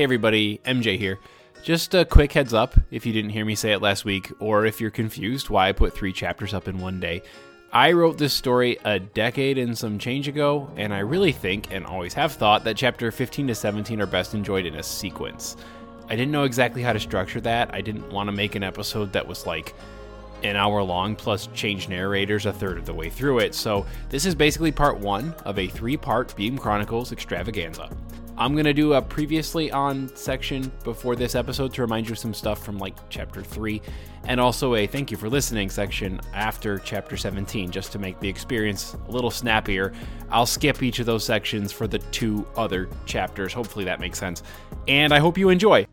Hey everybody, MJ here. Just a quick heads up if you didn't hear me say it last week, or if you're confused why I put three chapters up in one day. I wrote this story a decade and some change ago, and I really think, and always have thought, that chapter 15 to 17 are best enjoyed in a sequence. I didn't know exactly how to structure that. I didn't want to make an episode that was like an hour long plus change narrators a third of the way through it. So, this is basically part one of a three part Beam Chronicles extravaganza. I'm going to do a previously on section before this episode to remind you some stuff from like chapter 3, and also a thank you for listening section after chapter 17 just to make the experience a little snappier. I'll skip each of those sections for the two other chapters. Hopefully that makes sense. And I hope you enjoy.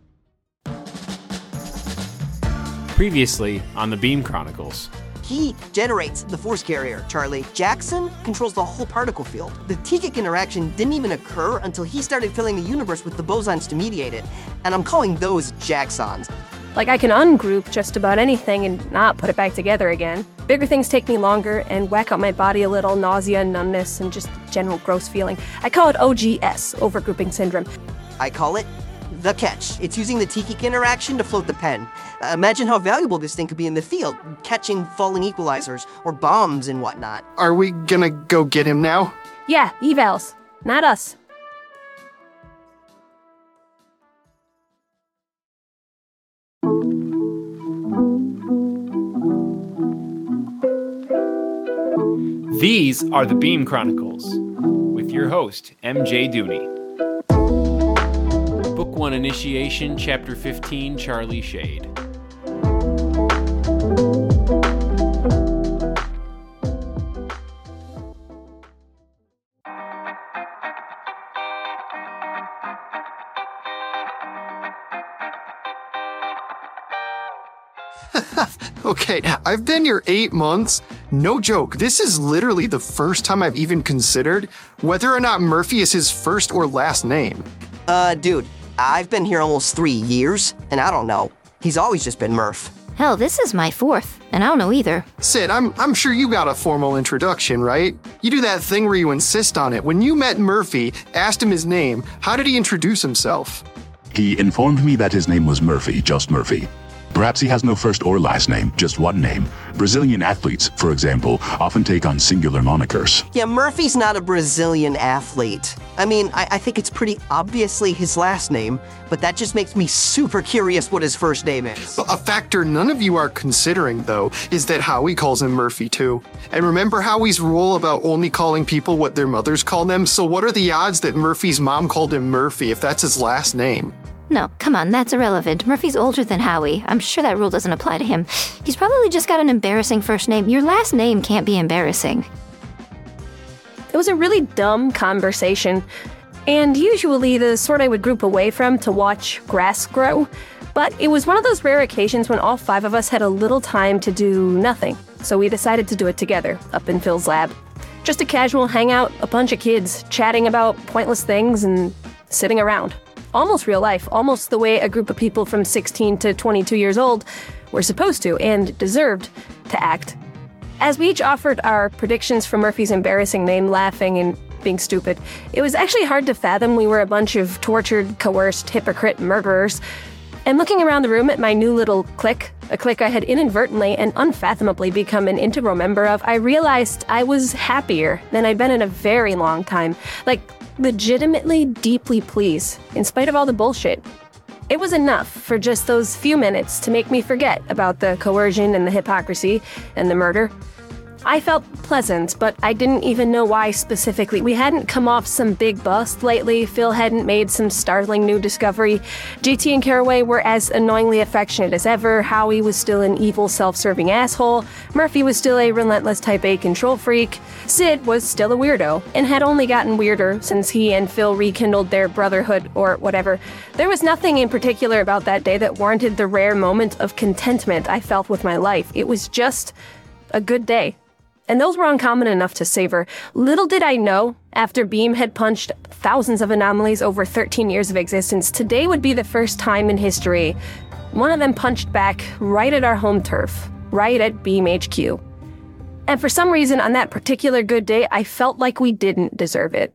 Previously on the Beam Chronicles. He generates the force carrier, Charlie. Jaxon controls the whole particle field. The Tikik interaction didn't even occur until he started filling the universe with the bosons to mediate it. And I'm calling those Jaxons. Like I can ungroup just about anything and not put it back together again. Bigger things take me longer and whack out my body a little, nausea, numbness, and just general gross feeling. I call it OGS, overgrouping syndrome. I call it the catch. It's using the Tikik interaction to float the pen. Uh, imagine how valuable this thing could be in the field, catching falling equalizers or bombs and whatnot. Are we gonna go get him now? Yeah, evals. Not us. These are the Beam Chronicles with your host, MJ Dooney. Book 1 Initiation, Chapter 15 Charlie Shayde. Okay, I've been here eight months. No joke, this is literally the first time I've even considered whether or not Murphy is his first or last name. Uh, dude, I've been here almost three years, and I don't know. He's always just been Murph. Hell, this is my fourth, and I don't know either. Sid, I'm, I'm sure you got a formal introduction, right? You do that thing where you insist on it. When you met Murphy, asked him his name, how did he introduce himself? He informed me that his name was Murphy, just Murphy. Perhaps he has no first or last name, just one name. Brazilian athletes, for example, often take on singular monikers. Yeah, Murphy's not a Brazilian athlete. I mean, I, I think it's pretty obviously his last name, but that just makes me super curious what his first name is. A factor none of you are considering, though, is that Howie calls him Murphy, too. And remember Howie's rule about only calling people what their mothers call them? So, what are the odds that Murphy's mom called him Murphy if that's his last name? No, come on, that's irrelevant. Murphy's older than Howie. I'm sure that rule doesn't apply to him. He's probably just got an embarrassing first name. Your last name can't be embarrassing. It was a really dumb conversation, and usually the sort I would group away from to watch grass grow. But it was one of those rare occasions when all five of us had a little time to do nothing, so we decided to do it together up in Phil's lab. Just a casual hangout, a bunch of kids chatting about pointless things and sitting around almost real life, almost the way a group of people from 16 to 22 years old were supposed to and deserved to act. As we each offered our predictions for Murphy's embarrassing name, laughing and being stupid, it was actually hard to fathom we were a bunch of tortured, coerced, hypocrite murderers. And looking around the room at my new little clique, a clique I had inadvertently and unfathomably become an integral member of, I realized I was happier than I'd been in a very long time. Like, legitimately deeply pleased, in spite of all the bullshit. It was enough for just those few minutes to make me forget about the coercion and the hypocrisy and the murder. I felt pleasant, but I didn't even know why specifically. We hadn't come off some big bust lately. Phil hadn't made some startling new discovery. JT and Caraway were as annoyingly affectionate as ever. Howie was still an evil, self serving asshole. Murphy was still a relentless type A control freak. Sid was still a weirdo, and had only gotten weirder since he and Phil rekindled their brotherhood or whatever. There was nothing in particular about that day that warranted the rare moment of contentment I felt with my life. It was just a good day and those were uncommon enough to savor. Little did I know, after Beam had punched thousands of anomalies over 13 years of existence, today would be the first time in history one of them punched back right at our home turf, right at Beam HQ. And for some reason, on that particular good day, I felt like we didn't deserve it.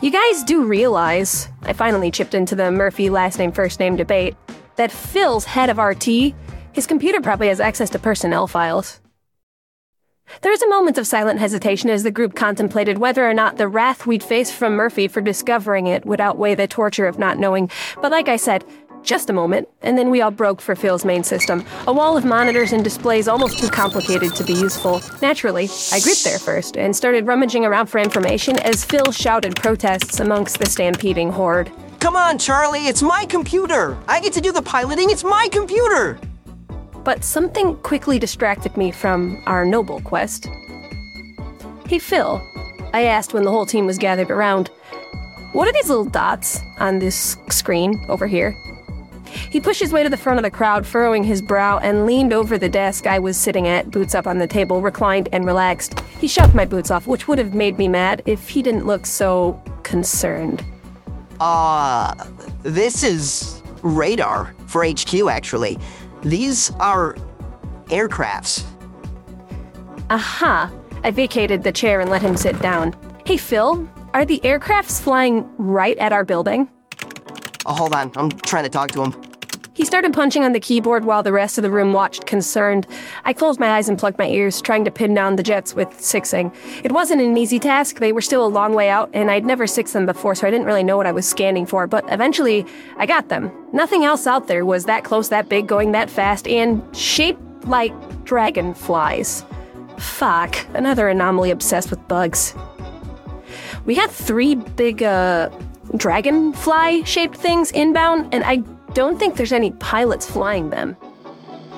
You guys do realize, I finally chipped into the Murphy last name first name debate, that Phil's head of RT, his computer probably has access to personnel files. There was a moment of silent hesitation as the group contemplated whether or not the wrath we'd face from Murphy for discovering it would outweigh the torture of not knowing. But like I said, just a moment, and then we all broke for Phil's main system. A wall of monitors and displays almost too complicated to be useful. Naturally, I gripped there first and started rummaging around for information as Phil shouted protests amongst the stampeding horde. Come on, Charlie, it's my computer. I get to do the piloting, it's my computer. But something quickly distracted me from our noble quest. Hey, Phil, I asked when the whole team was gathered around, what are these little dots on this screen over here? He pushed his way to the front of the crowd, furrowing his brow, and leaned over the desk I was sitting at, boots up on the table, reclined and relaxed. He shoved my boots off, which would have made me mad if he didn't look so concerned. Uh, this is radar for HQ, actually. These are aircrafts. Aha! I vacated the chair and let him sit down. Hey, Phil, are the aircrafts flying right at our building? Oh, hold on, I'm trying to talk to him. He started punching on the keyboard while the rest of the room watched concerned. I closed my eyes and plugged my ears, trying to pin down the jets with sixing. It wasn't an easy task, they were still a long way out, and I'd never sixed them before, so I didn't really know what I was scanning for, but eventually, I got them. Nothing else out there was that close, that big, going that fast, and shaped like dragonflies. Fuck, another anomaly obsessed with bugs. We had three big, uh, dragonfly shaped things inbound, and I don't think there's any pilots flying them.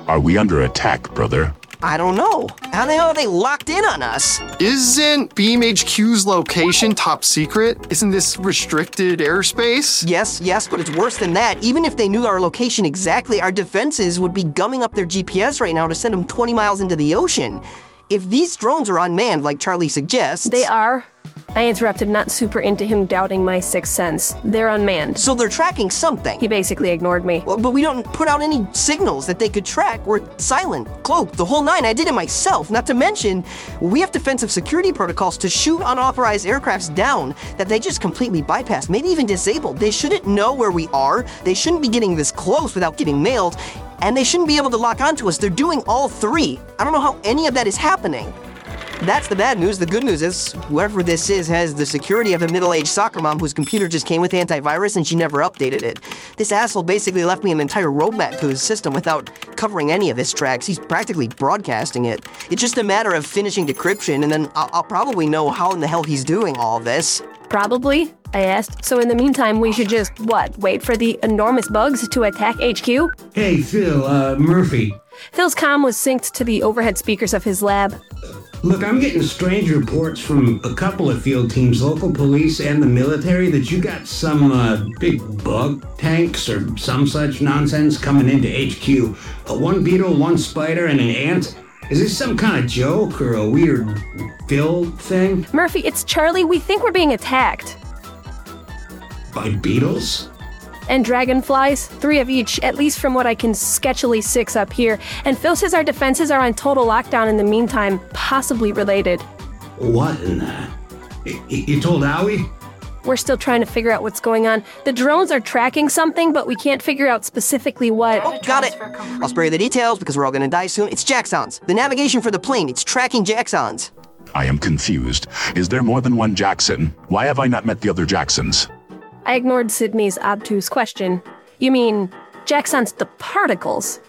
Are we under attack, brother? I don't know. How the hell are they locked in on us? Isn't Beam HQ's location top secret? Isn't this restricted airspace? Yes, yes, but it's worse than that. Even if they knew our location exactly, our defenses would be gumming up their GPS right now to send them 20 miles into the ocean. If these drones are unmanned, like Charlie suggests, They are. I interrupted, not super into him doubting my sixth sense. They're unmanned. so they're tracking something. He basically ignored me. Well, But we don't put out any signals that they could track. We're silent, cloaked, the whole nine. I did it myself. Not to mention, we have defensive security protocols to shoot unauthorized aircrafts down that they just completely bypassed, maybe even disabled. They shouldn't know where we are. They shouldn't be getting this close without getting mailed. And they shouldn't be able to lock onto us. They're doing all three. I don't know how any of that is happening. That's the bad news. The good news is, whoever this is has the security of a middle aged soccer mom whose computer just came with antivirus and she never updated it. This asshole basically left me an entire roadmap to his system without covering any of his tracks. He's practically broadcasting it. It's just a matter of finishing decryption, and then I'll, I'll probably know how in the hell he's doing all this. Probably, I asked. So in the meantime, we should just, what, wait for the enormous bugs to attack HQ? Hey, Phil, uh, Murphy. Phil's comm was synced to the overhead speakers of his lab. Look, I'm getting strange reports from a couple of field teams, local police, and the military that you got some uh, big bug tanks or some such nonsense coming into HQ. Uh, one beetle, one spider, and an ant. Is this some kind of joke or a weird Phil thing? Murphy, it's Charlie. We think we're being attacked. By beetles? And dragonflies, three of each, at least from what I can sketchily six up here. And Phil says our defenses are on total lockdown in the meantime, possibly related. What in the... Y- y- You told Howie? We're still trying to figure out what's going on. The drones are tracking something, but we can't figure out specifically what. Oh, got it. I'll spare you the details because we're all gonna die soon. It's Jaxons. The navigation for the plane, it's tracking Jaxons. I am confused. Is there more than one Jaxon? Why have I not met the other Jaxons? I ignored Cidney's obtuse question. You mean Jaxons the particles?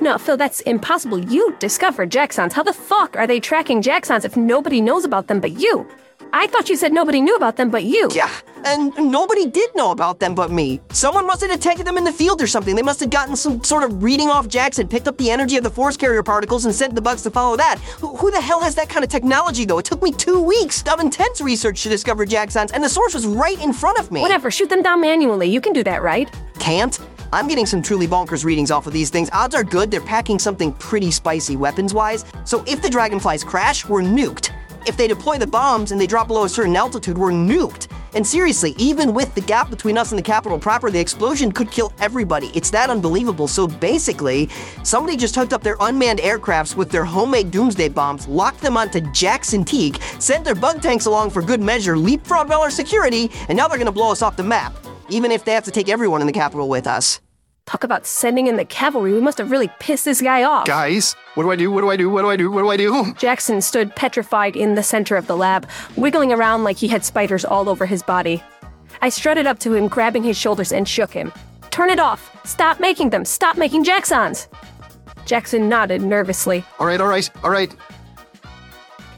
No, Phil, that's impossible. You discovered Jaxons. How the fuck are they tracking Jaxons if nobody knows about them but you? I thought you said nobody knew about them but you. Yeah, and nobody did know about them but me. Someone must have detected them in the field or something. They must have gotten some sort of reading off Jaxon, picked up the energy of the force carrier particles, and sent the bugs to follow that. Who, who the hell has that kind of technology, though? It took me two weeks of intense research to discover Jaxons, and the source was right in front of me. Whatever, shoot them down manually. You can do that, right? Can't. I'm getting some truly bonkers readings off of these things. Odds are good they're packing something pretty spicy weapons wise. So if the dragonflies crash, we're nuked. If they deploy the bombs and they drop below a certain altitude, we're nuked. And seriously, even with the gap between us and the capital proper, the explosion could kill everybody. It's that unbelievable. So basically, somebody just hooked up their unmanned aircrafts with their homemade doomsday bombs, locked them onto Jaxon Teague, sent their bug tanks along for good measure, leapfrogged all our security, and now they're gonna blow us off the map. Even if they have to take everyone in the capital with us. Talk about sending in the cavalry. We must have really pissed this guy off. Guys, what do I do? What do I do? What do I do? What do I do? Jaxon stood petrified in the center of the lab, wiggling around like he had spiders all over his body. I strutted up to him, grabbing his shoulders, and shook him. Turn it off! Stop making them! Stop making Jaxons! Jaxon nodded nervously. All right, all right, all right.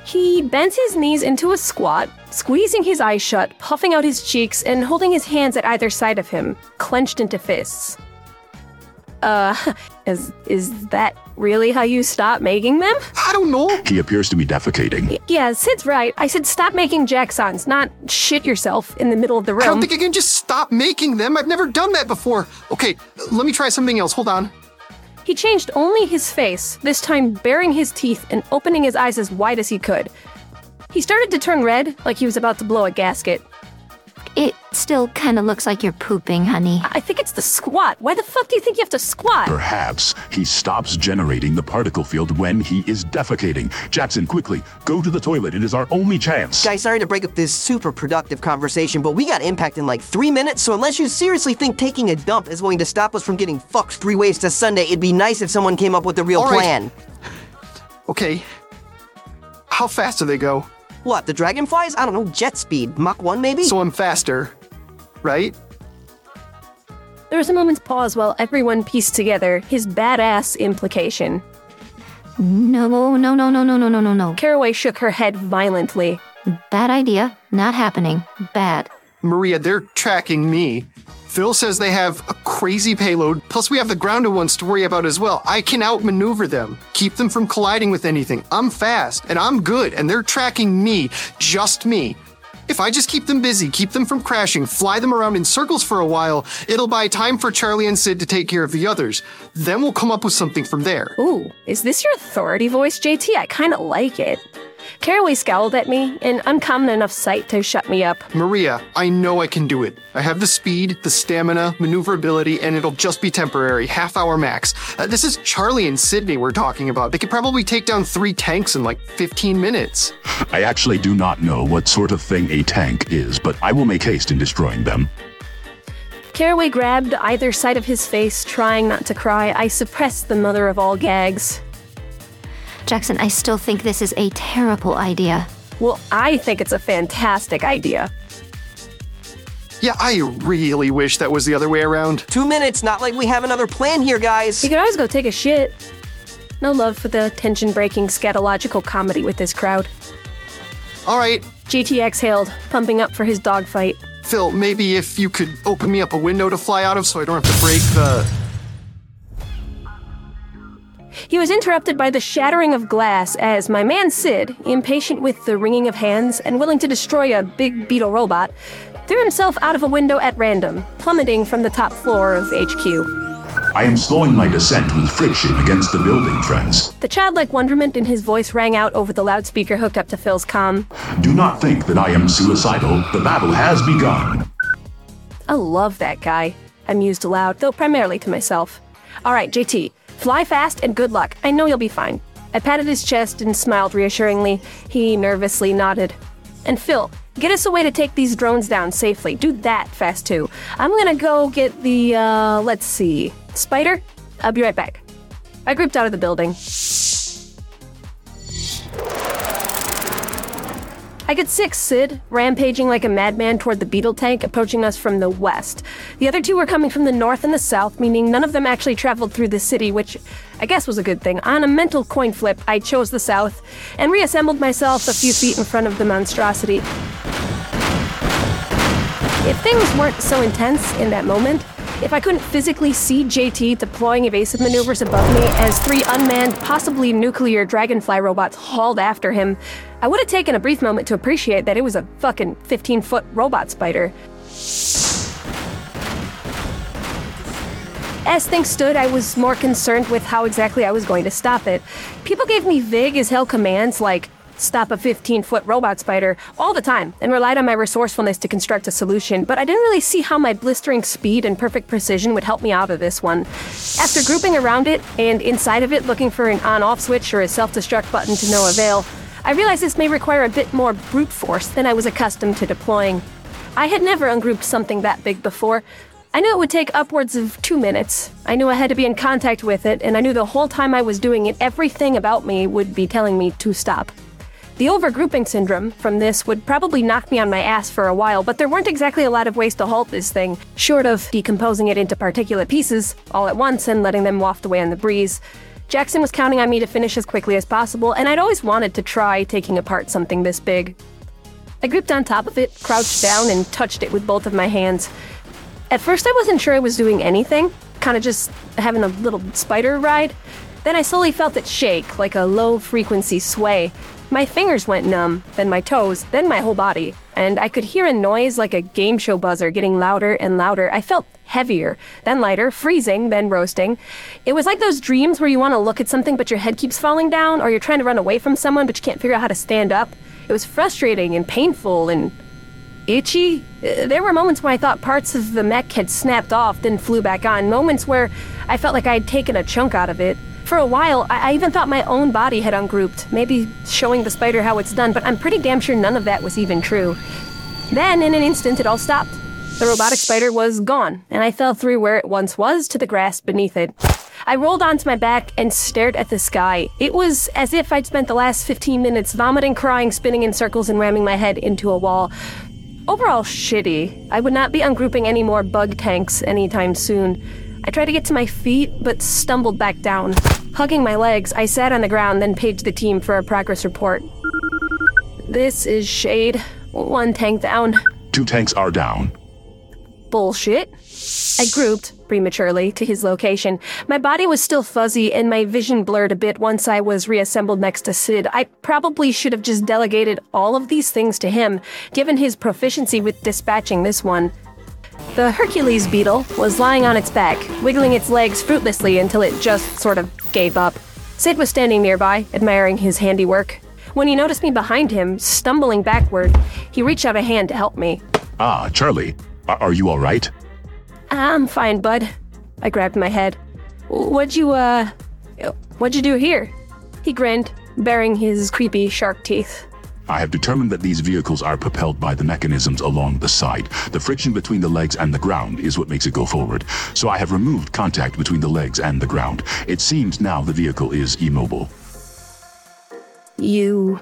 He bent his knees into a squat, squeezing his eyes shut, puffing out his cheeks, and holding his hands at either side of him, clenched into fists. Uh, is is that really how you stop making them? I don't know. He appears to be defecating. Yeah, Sid's right. I said stop making Jaxons, not shit yourself in the middle of the room. I don't think I can just stop making them. I've never done that before. Okay, let me try something else. Hold on. He changed only his face, this time baring his teeth and opening his eyes as wide as he could. He started to turn red, like he was about to blow a gasket. It still kind of looks like you're pooping, honey. I think it's the squat. Why the fuck do you think you have to squat? Perhaps he stops generating the particle field when he is defecating. Jaxon, quickly, go to the toilet. It is our only chance. Guys, sorry to break up this super productive conversation, but we got impact in like three minutes, so unless you seriously think taking a dump is going to stop us from getting fucked three ways to Sunday, it'd be nice if someone came up with a real All right. plan. Okay. How fast do they go? What, the dragonflies? I don't know, jet speed. Mach 1 maybe? So I'm faster, right? There was a moment's pause while everyone pieced together his badass implication. No, no, no, no, no, no, no, no, no. Caraway shook her head violently. Bad idea. Not happening. Bad. Maria, they're tracking me. Phil says they have a crazy payload, plus we have the grounded ones to worry about as well. I can outmaneuver them, keep them from colliding with anything. I'm fast, and I'm good, and they're tracking me, just me. If I just keep them busy, keep them from crashing, fly them around in circles for a while, it'll buy time for Charlie and Sid to take care of the others. Then we'll come up with something from there. Ooh, is this your authority voice, JT? I kinda like it. Caraway scowled at me, an uncommon enough sight to shut me up. Maria, I know I can do it. I have the speed, the stamina, maneuverability, and it'll just be temporary, half hour max. Uh, this is Charlie and Cidney we're talking about. They could probably take down three tanks in like 15 minutes. I actually do not know what sort of thing a tank is, but I will make haste in destroying them. Caraway grabbed either side of his face, trying not to cry. I suppressed the mother of all gags. Jaxon, I still think this is a terrible idea. Well, I think it's a fantastic idea. Yeah, I really wish that was the other way around. Two minutes, not like we have another plan here, guys. You could always go take a shit. No love for the tension breaking scatological comedy with this crowd. All right, JT exhaled, pumping up for his dogfight. Phil, maybe if you could open me up a window to fly out of so I don't have to break the. He was interrupted by the shattering of glass as my man Sid, impatient with the wringing of hands and willing to destroy a big beetle robot, threw himself out of a window at random, plummeting from the top floor of HQ. I am slowing my descent with friction against the building, friends. The childlike wonderment in his voice rang out over the loudspeaker hooked up to Phil's comm. Do not think that I am suicidal. The battle has begun. I love that guy. I mused aloud, though primarily to myself. All right, JT, fly fast and good luck. I know you'll be fine. I patted his chest and smiled reassuringly. He nervously nodded. And Phil, get us a way to take these drones down safely. Do that fast too. I'm gonna go get the, uh, let's see, spider? I'll be right back. I grouped out of the building. I get six, Sid, rampaging like a madman toward the beetle tank approaching us from the west. The other two were coming from the north and the south, meaning none of them actually traveled through the city, which I guess was a good thing. On a mental coin flip, I chose the south and reassembled myself a few feet in front of the monstrosity. If things weren't so intense in that moment, if I couldn't physically see JT deploying evasive maneuvers above me as three unmanned, possibly nuclear dragonfly robots hauled after him, I would have taken a brief moment to appreciate that it was a fucking 15 foot robot spider. As things stood, I was more concerned with how exactly I was going to stop it. People gave me vague as hell commands like, stop a 15 foot robot spider all the time and relied on my resourcefulness to construct a solution, but I didn't really see how my blistering speed and perfect precision would help me out of this one. After grouping around it and inside of it looking for an on off switch or a self destruct button to no avail, I realized this may require a bit more brute force than I was accustomed to deploying. I had never ungrouped something that big before. I knew it would take upwards of two minutes. I knew I had to be in contact with it, and I knew the whole time I was doing it, everything about me would be telling me to stop. The overgrouping syndrome from this would probably knock me on my ass for a while, but there weren't exactly a lot of ways to halt this thing, short of decomposing it into particulate pieces all at once and letting them waft away on the breeze. Jaxon was counting on me to finish as quickly as possible, and I'd always wanted to try taking apart something this big. I gripped on top of it, crouched down, and touched it with both of my hands. At first, I wasn't sure I was doing anything, kind of just having a little spider ride. Then I slowly felt it shake, like a low frequency sway. My fingers went numb, then my toes, then my whole body, and I could hear a noise like a game show buzzer getting louder and louder. I felt heavier, then lighter, freezing, then roasting. It was like those dreams where you want to look at something but your head keeps falling down, or you're trying to run away from someone but you can't figure out how to stand up. It was frustrating and painful and itchy. Uh, There were moments when I thought parts of the mech had snapped off, then flew back on. Moments where I felt like I'd taken a chunk out of it. For a while, I I even thought my own body had ungrouped, maybe showing the spider how it's done, but I'm pretty damn sure none of that was even true. Then, in an instant, it all stopped. The robotic spider was gone, and I fell through where it once was to the grass beneath it. I rolled onto my back and stared at the sky. It was as if I'd spent the last 15 minutes vomiting, crying, spinning in circles, and ramming my head into a wall. Overall, shitty. I would not be ungrouping any more bug tanks anytime soon. I tried to get to my feet, but stumbled back down. Hugging my legs, I sat on the ground, then paged the team for a progress report. This is Shayde. One tank down. Two tanks are down. Bullshit. I grouped, prematurely, to his location. My body was still fuzzy and my vision blurred a bit once I was reassembled next to Sid. I probably should have just delegated all of these things to him, given his proficiency with dispatching this one. The Hercules beetle was lying on its back, wiggling its legs fruitlessly until it just sort of gave up. Sid was standing nearby, admiring his handiwork. When he noticed me behind him, stumbling backward, he reached out a hand to help me. Ah, Charlie, are, you all right? I'm fine, bud. I grabbed my head. What'd you, uh. What'd you do here? He grinned, baring his creepy shark teeth. I have determined that these vehicles are propelled by the mechanisms along the side. The friction between the legs and the ground is what makes it go forward. So I have removed contact between the legs and the ground. It seems now the vehicle is immobile. You.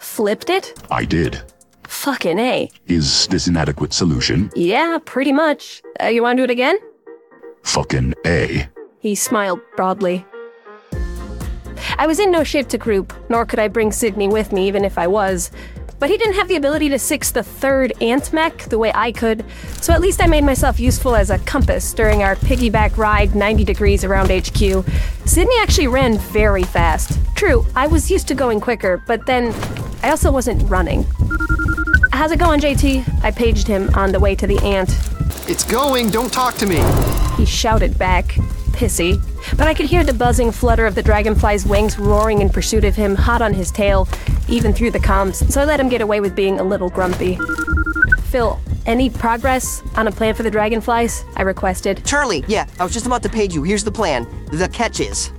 flipped it? I did. Fucking A. Is this inadequate solution? Yeah, pretty much. Uh, you wanna do it again? Fucking A. He smiled broadly. I was in no shape to group, nor could I bring Cidney with me, even if I was. But he didn't have the ability to six the third ant mech the way I could, so at least I made myself useful as a compass during our piggyback ride 90 degrees around HQ. Cidney actually ran very fast. True, I was used to going quicker, but then I also wasn't running. How's it going, JT? I paged him on the way to the ant. It's going, don't talk to me. He shouted back, pissy, but I could hear the buzzing flutter of the dragonfly's wings roaring in pursuit of him, hot on his tail, even through the comms, so I let him get away with being a little grumpy. Phil, any progress on a plan for the dragonflies? I requested. Charlie, yeah, I was just about to page you. Here's the plan. The catches.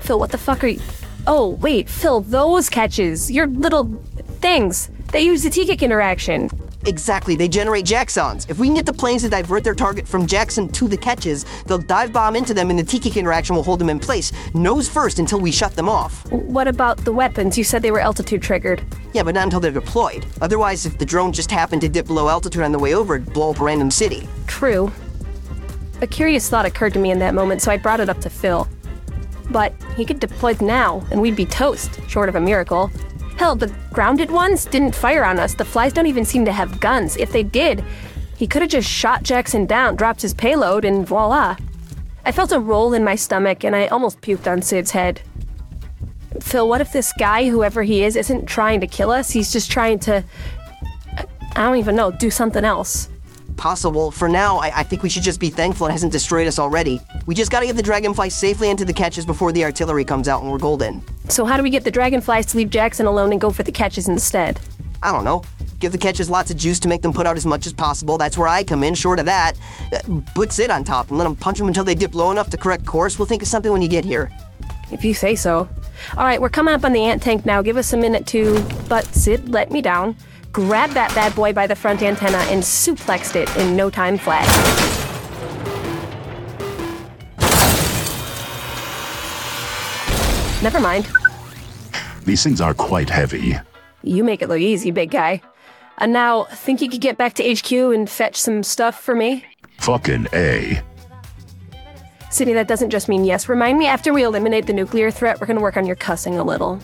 Phil, what the fuck are you. Oh, wait, Phil, those catches, your little things, they use the T-Kick interaction. Exactly, they generate Jaxons. If we can get the planes to divert their target from Jaxon to the catches, they'll dive bomb into them and the T-Kick interaction will hold them in place, nose first until we shut them off. What about the weapons? You said they were altitude triggered. Yeah, but not until they're deployed. Otherwise, if the drone just happened to dip below altitude on the way over, it'd blow up a random city. True. A curious thought occurred to me in that moment, so I brought it up to Phil. But he could deploy now, and we'd be toast, short of a miracle. Hell, the grounded ones didn't fire on us. The flies don't even seem to have guns. If they did, he could have just shot Jaxon down, dropped his payload, and voila. I felt a roll in my stomach, and I almost puked on Sid's head. Phil, what if this guy, whoever he is, isn't trying to kill us? He's just trying to. I don't even know, do something else. Possible. For now, I, I think we should just be thankful it hasn't destroyed us already. We just gotta get the Dragonfly safely into the catches before the artillery comes out and we're golden. So, how do we get the dragonflies to leave Jaxon alone and go for the catches instead? I don't know. Give the catches lots of juice to make them put out as much as possible. That's where I come in. Short of that, uh, put Sid on top and let them punch them until they dip low enough to correct course. We'll think of something when you get here. If you say so. All right, we're coming up on the ant tank now. Give us a minute to. But Sid let me down, grabbed that bad boy by the front antenna, and suplexed it in no time flat. Never mind. These things are quite heavy. You make it look easy, big guy. And now, think you could get back to HQ and fetch some stuff for me? Fucking A. Cidney, that doesn't just mean yes. Remind me after we eliminate the nuclear threat, we're gonna work on your cussing a little.